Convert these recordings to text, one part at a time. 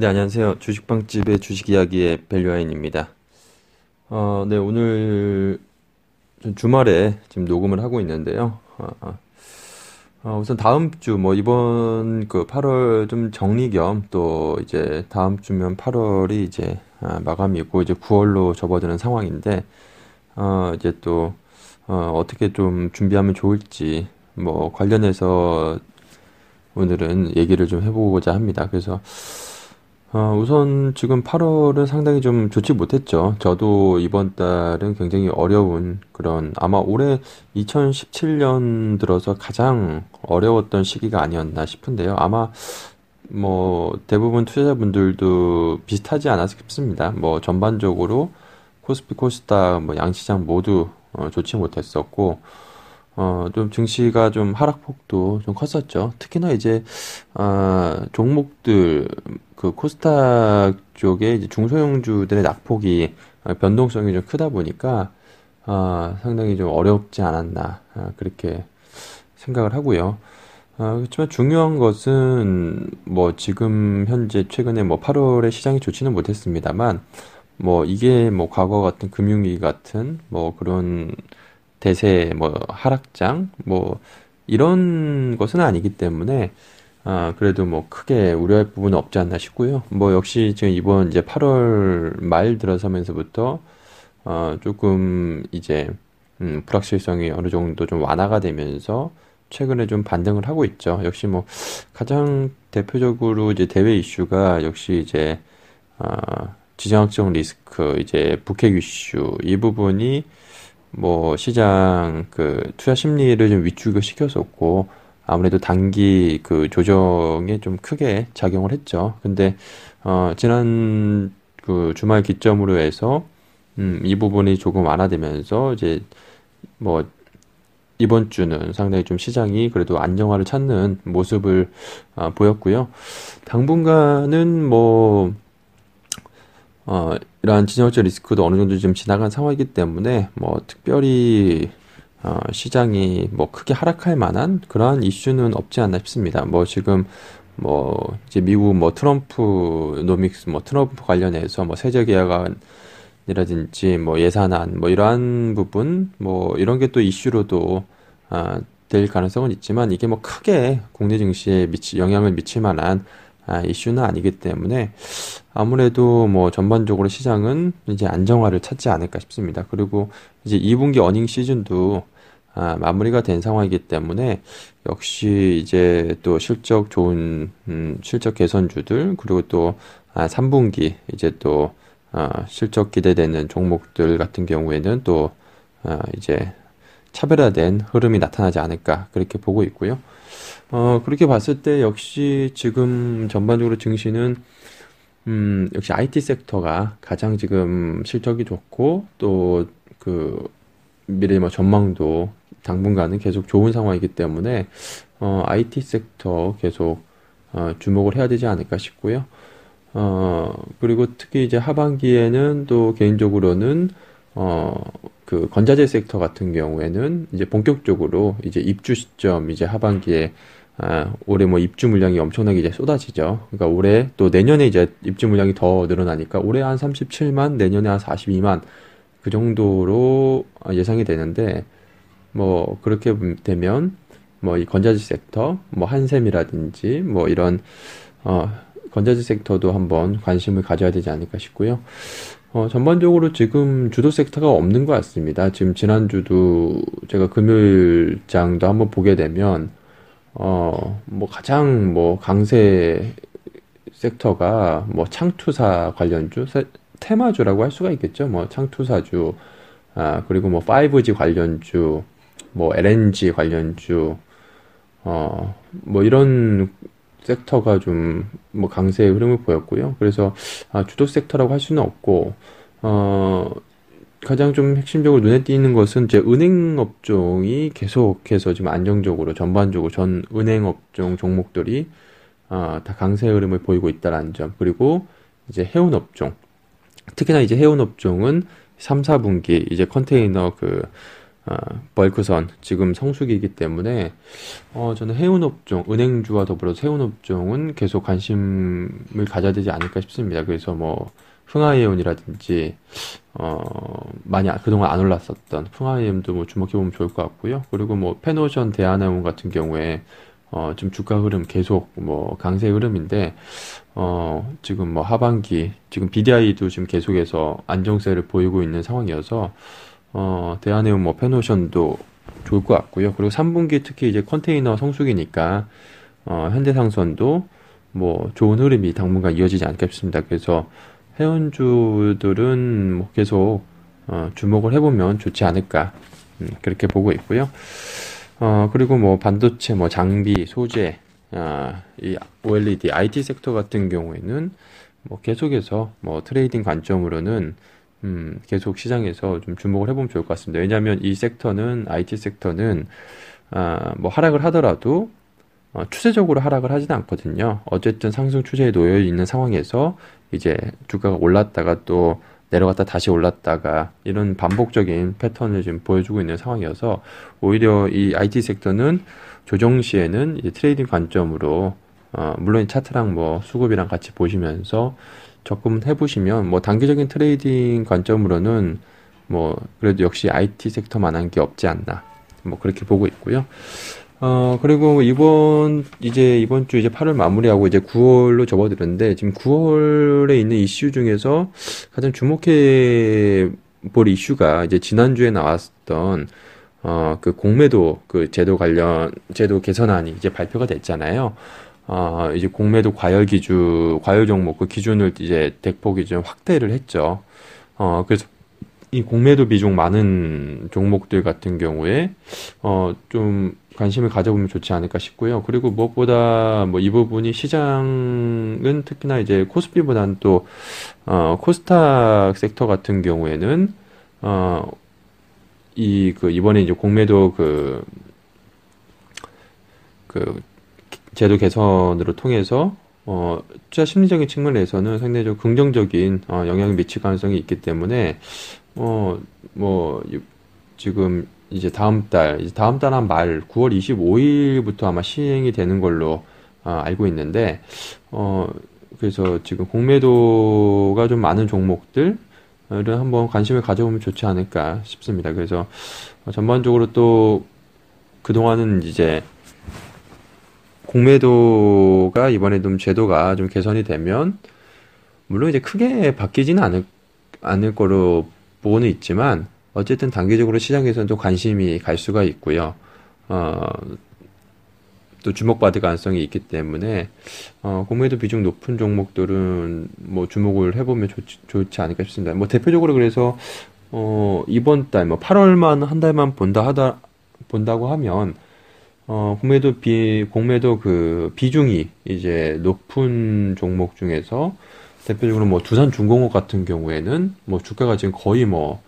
네, 안녕하세요. 주식방집의 주식 이야기의 밸류아인입니다. 어, 네, 오늘 주말에 지금 녹음을 하고 있는데요. 어, 어, 어 우선 다음 주, 뭐, 이번 그 8월 좀 정리 겸 또 이제 다음 주면 8월이 이제 아, 마감이고 이제 9월로 접어드는 상황인데, 어, 이제 또, 어, 어떻게 좀 준비하면 좋을지, 뭐, 관련해서 오늘은 얘기를 좀 해보고자 합니다. 그래서, 어, 우선 지금 8월은 상당히 좀 좋지 못했죠. 저도 이번 달은 굉장히 어려운 그런 아마 올해 2017년 들어서 가장 어려웠던 시기가 아니었나 싶은데요. 아마 뭐 대부분 투자자분들도 비슷하지 않았을까 싶습니다. 뭐 전반적으로 코스피 코스닥 뭐 양시장 모두 어, 좋지 못했었고 어, 좀 증시가 좀 하락폭도 좀 컸었죠. 특히나 이제, 아, 종목들, 그 코스닥 쪽에 이제 중소형주들의 낙폭이 변동성이 좀 크다 보니까, 아, 상당히 좀 어렵지 않았나, 아, 그렇게 생각을 하고요. 아, 그렇지만 중요한 것은 뭐 지금 현재 최근에 뭐 8월에 시장이 좋지는 못했습니다만, 뭐 이게 뭐 과거 같은 금융위기 같은 뭐 그런 대세 뭐 하락장 뭐 이런 것은 아니기 때문에 아 그래도 뭐 크게 우려할 부분은 없지 않나 싶고요. 뭐 역시 지금 이번 이제 8월 말 들어서면서부터 어 조금 이제 음 불확실성이 어느 정도 좀 완화가 되면서 최근에 좀 반등을 하고 있죠. 역시 뭐 가장 대표적으로 이제 대외 이슈가 역시 이제 아 지정학적 리스크 이제 북핵 이슈 이 부분이 뭐 시장 그 투자 심리를 좀 위축을 시켰었고 아무래도 단기 그 조정에 좀 크게 작용을 했죠. 근데 어 지난 그 주말 기점으로 해서 음, 이 부분이 조금 완화되면서 이제 뭐 이번 주는 상당히 좀 시장이 그래도 안정화를 찾는 모습을 어, 보였고요. 당분간은 뭐 어, 이러한 지정학적 리스크도 어느 정도 좀 지나간 상황이기 때문에 뭐 특별히 어, 시장이 뭐 크게 하락할 만한 그러한 이슈는 없지 않나 싶습니다. 뭐 지금 뭐 이제 미국 뭐 트럼프 노믹스 뭐 트럼프 관련해서 뭐 세제 개혁안이라든지 뭐 예산안 뭐 이러한 부분 뭐 이런 게 또 이슈로도 아, 될 가능성은 있지만 이게 뭐 크게 국내 증시에 미치 영향을 미칠 만한 아, 이슈는 아니기 때문에 아무래도 뭐 전반적으로 시장은 이제 안정화를 찾지 않을까 싶습니다. 그리고 이제 2분기 어닝 시즌도 아, 마무리가 된 상황이기 때문에 역시 이제 또 실적 좋은 음, 실적 개선주들 그리고 또 아, 3분기 이제 또 아, 실적 기대되는 종목들 같은 경우에는 또 아, 이제 차별화된 흐름이 나타나지 않을까 그렇게 보고 있고요. 어, 그렇게 봤을 때 역시 지금 전반적으로 증시는 음, 역시 IT 섹터가 가장 지금 실적이 좋고 또 그 미래 뭐 전망도 당분간은 계속 좋은 상황이기 때문에 어, IT 섹터 계속 어, 주목을 해야 되지 않을까 싶고요. 어, 그리고 특히 이제 하반기에는 또 개인적으로는 어, 그 건자재 섹터 같은 경우에는 이제 본격적으로 이제 입주 시점 이제 하반기에 아, 올해 뭐 입주 물량이 엄청나게 이제 쏟아지죠. 그러니까 올해 또 내년에 이제 입주 물량이 더 늘어나니까 올해 한 37만, 내년에 한 42만 그 정도로 예상이 되는데 뭐 그렇게 되면 뭐 이 건자재 섹터, 뭐 한샘이라든지 뭐 이런 어 건자재 섹터도 한번 관심을 가져야 되지 않을까 싶고요. 어, 전반적으로 지금 주도 섹터가 없는 것 같습니다. 지금 지난주도 제가 금요일 장도 한번 보게 되면 어, 뭐 가장 뭐 강세 섹터가 뭐 창투사 관련주, 테마주라고 할 수가 있겠죠. 뭐 창투사주, 아, 그리고 뭐 5G 관련주, 뭐 LNG 관련주, 어, 뭐 이런 섹터가 좀 뭐 강세의 흐름을 보였고요. 그래서 아, 주도 섹터라고 할 수는 없고, 어, 가장 좀 핵심적으로 눈에 띄는 것은 이제 은행 업종이 계속해서 지금 안정적으로 전반적으로 전 은행 업종 종목들이 아, 다 강세 흐름을 보이고 있다라는 점. 그리고 이제 해운 업종. 특히나 이제 해운 업종은 3, 4분기 이제 컨테이너 그 어, 벌크선 지금 성수기이기 때문에 어, 저는 해운 업종 은행주와 더불어서 해운 업종은 계속 관심을 가져야 되지 않을까 싶습니다. 그래서 뭐 흥하해운이라든지 어, 많이 그동안 안 올랐었던 흥하해운도 뭐 주목해 보면 좋을 것 같고요. 그리고 뭐 페노션 대한해운 같은 경우에 어, 좀 주가 흐름 계속 뭐 강세 흐름인데 어, 지금 뭐 하반기 지금 BDI도 지금 계속해서 안정세를 보이고 있는 상황이어서 어, 대한해운 뭐 페노션도 좋을 것 같고요. 그리고 3분기 특히 이제 컨테이너 성수기니까 어, 현대상선도 뭐 좋은 흐름이 당분간 이어지지 않겠 싶습니다. 그래서 회원주들은 뭐 계속 어, 주목을 해보면 좋지 않을까 음, 그렇게 보고 있고요. 어, 그리고 뭐 반도체, 뭐 장비, 소재, 아, 이 OLED, IT sector 같은 경우에는 뭐 계속해서 뭐 trading 관점으로는 음, 계속 시장에서 좀 주목을 해보면 좋을 것 같습니다. 왜냐하면 이 섹터는 IT 섹터는 아, 뭐 하락을 하더라도 어, 추세적으로 하락을 하지는 않거든요. 어쨌든 상승 추세에 놓여 있는 상황에서 이제 주가가 올랐다가 또 내려갔다 다시 올랐다가 이런 반복적인 패턴을 지금 보여주고 있는 상황이어서 오히려 이 IT 섹터는 조정 시에는 trading 관점으로 어, 물론 차트랑 뭐 수급이랑 같이 보시면서 접근 해 보시면 뭐 단기적인 trading 관점으로는 뭐 그래도 역시 IT 섹터만한 게 없지 않나 뭐 그렇게 보고 있고요. 어 그리고 이번 이제 이번 주 이제 8월 마무리하고 이제 9월로 접어드는데 지금 9월에 있는 이슈 중에서 가장 주목해 볼 이슈가 이제 지난주에 나왔던 어 그 공매도 그 제도 관련 제도 개선안이 이제 발표가 됐잖아요. 어, 이제 공매도 과열 기준, 과열 종목 그 기준을 이제 대폭 기준 확대를 했죠. 어, 그래서 이 공매도 비중 많은 종목들 같은 경우에 어, 좀 관심을 가져보면 좋지 않을까 싶고요. 그리고 무엇보다 뭐 이 부분이 시장은 특히나 이제 코스피보다는 또 어, 코스닥 섹터 같은 경우에는 어, 이 그 이번에 이제 공매도 그그 그 제도 개선으로 통해서 어, 투자 심리적인 측면에서는 상대적으로 긍정적인 어, 영향을 미칠 가능성이 있기 때문에 어, 뭐 지금 이제 다음 달 이제 다음 달 한 말 9월 25일부터 아마 시행이 되는 걸로 어, 알고 있는데 어, 그래서 지금 공매도가 좀 많은 종목들 을 한번 관심을 가져보면 좋지 않을까 싶습니다. 그래서 전반적으로 또 그동안은 이제 공매도가 이번에 좀 제도가 좀 개선이 되면 물론 이제 크게 바뀌지는 않을 않을 거로 보고는 있지만 어쨌든 단기적으로 시장에서는 또 관심이 갈 수가 있고요. 어, 또 주목받을 가능성이 있기 때문에 어, 공매도 비중 높은 종목들은 뭐 주목을 해보면 좋지, 좋지 않을까 싶습니다. 뭐 대표적으로 그래서 어, 이번 달 뭐 8월만 한 달만 본다 하다 본다고 하면 어, 공매도 비, 공매도 그 비중이 이제 높은 종목 중에서 대표적으로 뭐 두산 중공업 같은 경우에는 뭐 주가가 지금 거의 뭐,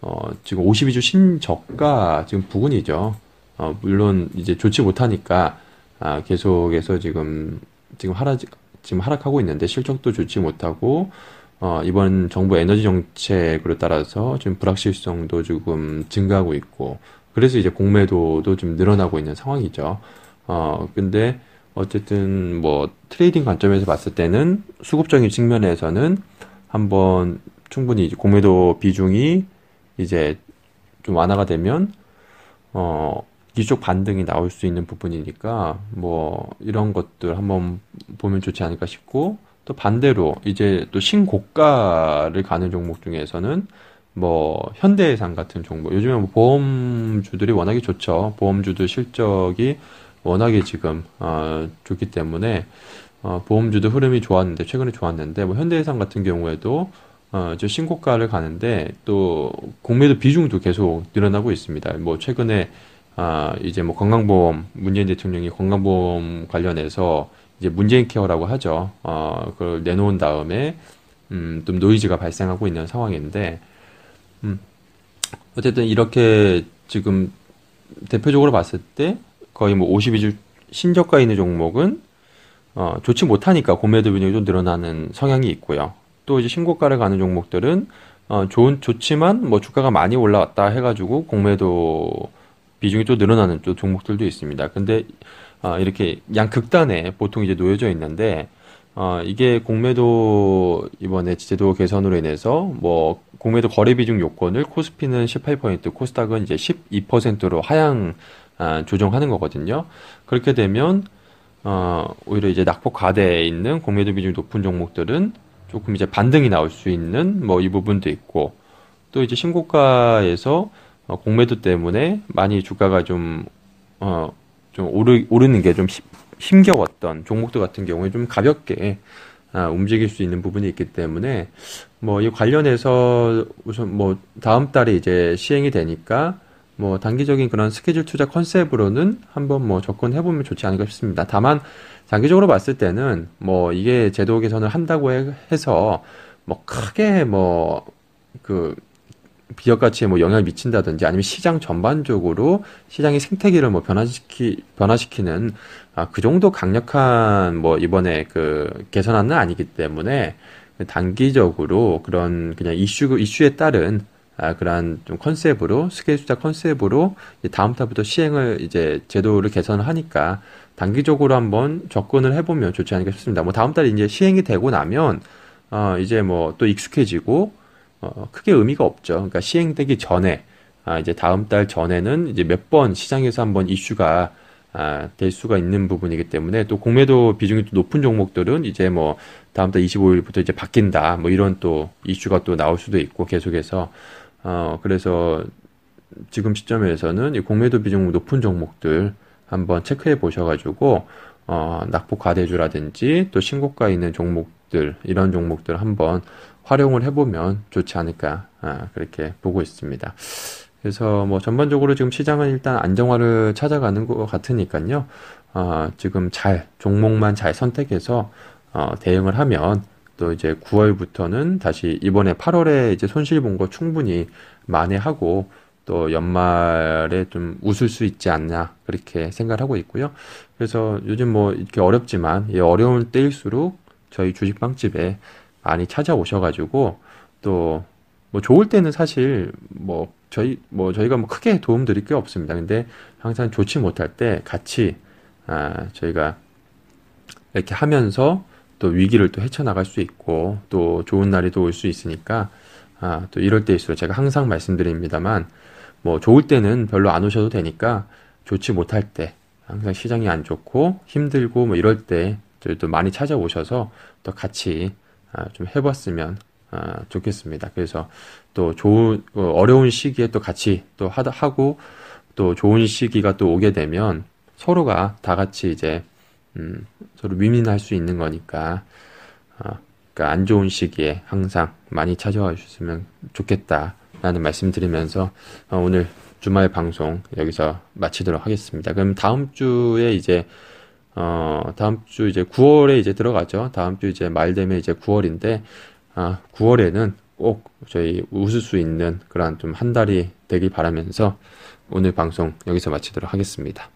어, 지금 52주 신저가 지금 부근이죠. 어, 물론 이제 좋지 못하니까, 아, 계속해서 지금, 지금 하락, 지금 하락하고 있는데 실적도 좋지 못하고, 어, 이번 정부 에너지 정책으로 따라서 지금 불확실성도 조금 증가하고 있고, 그래서 이제 공매도도 좀 늘어나고 있는 상황이죠. 어, 근데 어쨌든 뭐 trading 관점에서 봤을 때는 수급적인 측면에서는 한번 충분히 공매도 비중이 이제 좀 완화가 되면 어 이쪽 반등이 나올 수 있는 부분이니까 뭐 이런 것들 한번 보면 좋지 않을까 싶고 또 반대로 이제 또 신고가를 가는 종목 중에서는 뭐 현대해상 같은 종목 요즘에 뭐 보험주들이 워낙에 좋죠. 보험주들 실적이 워낙에 지금 어, 좋기 때문에 어, 보험주도 흐름이 좋았는데 최근에 좋았는데 뭐 현대해상 같은 경우에도 어, 저 신고가를 가는데 또 공매도 비중도 계속 늘어나고 있습니다. 뭐 최근에 아, 이제 뭐 건강보험 문재인 대통령이 건강보험 관련해서 이제 문재인 케어라고 하죠. 어, 그걸 내놓은 다음에 음, 좀 노이즈가 발생하고 있는 상황인데 음. 어쨌든 이렇게 지금 대표적으로 봤을 때 거의 뭐 52주 신저가 있는 종목은 어, 좋지 못하니까 고매도 비중이 좀 늘어나는 성향이 있고요. 또 이제 신고가를 가는 종목들은 어, 좋은, 좋지만 뭐 주가가 많이 올라왔다 해가지고 공매도 비중이 또 늘어나는 또 종목들도 있습니다. 근데 어, 이렇게 양 극단에 보통 이제 놓여져 있는데 어, 이게 공매도 이번에 제도 개선으로 인해서 뭐 공매도 거래 비중 요건을 코스피는 18%, 코스닥은 이제 12%로 하향 아, 조정하는 거거든요. 그렇게 되면 어, 오히려 이제 낙폭 과대에 있는 공매도 비중이 높은 종목들은 조금 이제 반등이 나올 수 있는 뭐 이 부분도 있고 또 이제 신고가에서 어, 공매도 때문에 많이 주가가 좀, 어, 좀 오르, 오르는 게 좀 힘겨웠던 종목들 같은 경우에 좀 가볍게 아, 움직일 수 있는 부분이 있기 때문에 뭐 이 관련해서 우선 뭐 다음 달에 이제 시행이 되니까 뭐 단기적인 그런 스케줄 투자 컨셉으로는 한번 뭐 접근해 보면 좋지 않을까 싶습니다. 다만 장기적으로 봤을 때는 뭐 이게 제도 개선을 한다고 해서 뭐 크게 뭐그 비역 가치에 뭐 영향을 미친다든지 아니면 시장 전반적으로 시장의 생태계를 뭐 변화시키 변화시키는 아, 그 정도 강력한 뭐 이번에 그 개선안은 아니기 때문에 단기적으로 그런 그냥 이슈 이슈에 따른 아, 그러한 좀 컨셉으로 스케줄자 컨셉으로 다음 달부터 시행을 이제 제도를 개선을 하니까 단기적으로 한번 접근을 해보면 좋지 않을까 싶습니다. 뭐 다음 달에 이제 시행이 되고 나면 어 이제 뭐 또 익숙해지고 어, 크게 의미가 없죠. 그러니까 시행되기 전에 아, 이제 다음 달 전에는 이제 몇 번 시장에서 한번 이슈가 아, 될 수가 있는 부분이기 때문에 또 공매도 비중이 또 높은 종목들은 이제 뭐 다음 달 25일부터 이제 바뀐다 뭐 이런 또 이슈가 또 나올 수도 있고 계속해서 어 그래서 지금 시점에서는 이 공매도 비중 높은 종목들 한번 체크해 보셔가지고 어 낙폭 과대주라든지 또 신고가 있는 종목들 이런 종목들 한번 활용을 해보면 좋지 않을까 아, 그렇게 보고 있습니다. 그래서 뭐 전반적으로 지금 시장은 일단 안정화를 찾아가는 것 같으니까요. 어, 지금 잘 종목만 잘 선택해서 어, 대응을 하면 또 이제 9월부터는 다시 이번에 8월에 이제 손실 본 거 충분히 만회하고 또 연말에 좀 웃을 수 있지 않나 그렇게 생각을 하고 있고요. 그래서 요즘 뭐 이렇게 어렵지만 이 어려운 때일수록 저희 주식 빵집에 많이 찾아오셔가지고 또 뭐 좋을 때는 사실 뭐 저희 뭐 저희가 뭐 크게 도움 드릴 게 없습니다. 근데 항상 좋지 못할 때 같이 아 저희가 이렇게 하면서 또 위기를 또 헤쳐나갈 수 있고 또 좋은 날이 또 올 수 있으니까 아 또 이럴 때일수록 제가 항상 말씀드립니다만 뭐 좋을 때는 별로 안 오셔도 되니까 좋지 못할 때 항상 시장이 안 좋고 힘들고 뭐 이럴 때 저희도 많이 찾아오셔서 또 같이 아, 좀 해봤으면 아, 좋겠습니다. 그래서 또 좋은 어, 어려운 시기에 또 같이 또 하다 하고 또 좋은 시기가 또 오게 되면 서로가 다 같이 이제 음, 서로 위민할 수 있는 거니까 어, 그러니까 안 좋은 시기에 항상 많이 찾아와 주셨으면 좋겠다라는 말씀드리면서 어, 오늘 주말 방송 여기서 마치도록 하겠습니다. 그럼 다음 주에 이제 어, 다음 주 이제 9월에 이제 들어가죠. 다음 주 이제 말 되면 이제 9월인데, 아, 9월에는 꼭 저희 웃을 수 있는 그런 좀 한 달이 되길 바라면서 오늘 방송 여기서 마치도록 하겠습니다.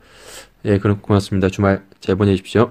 예, 그럼 고맙습니다. 주말 잘 보내십시오.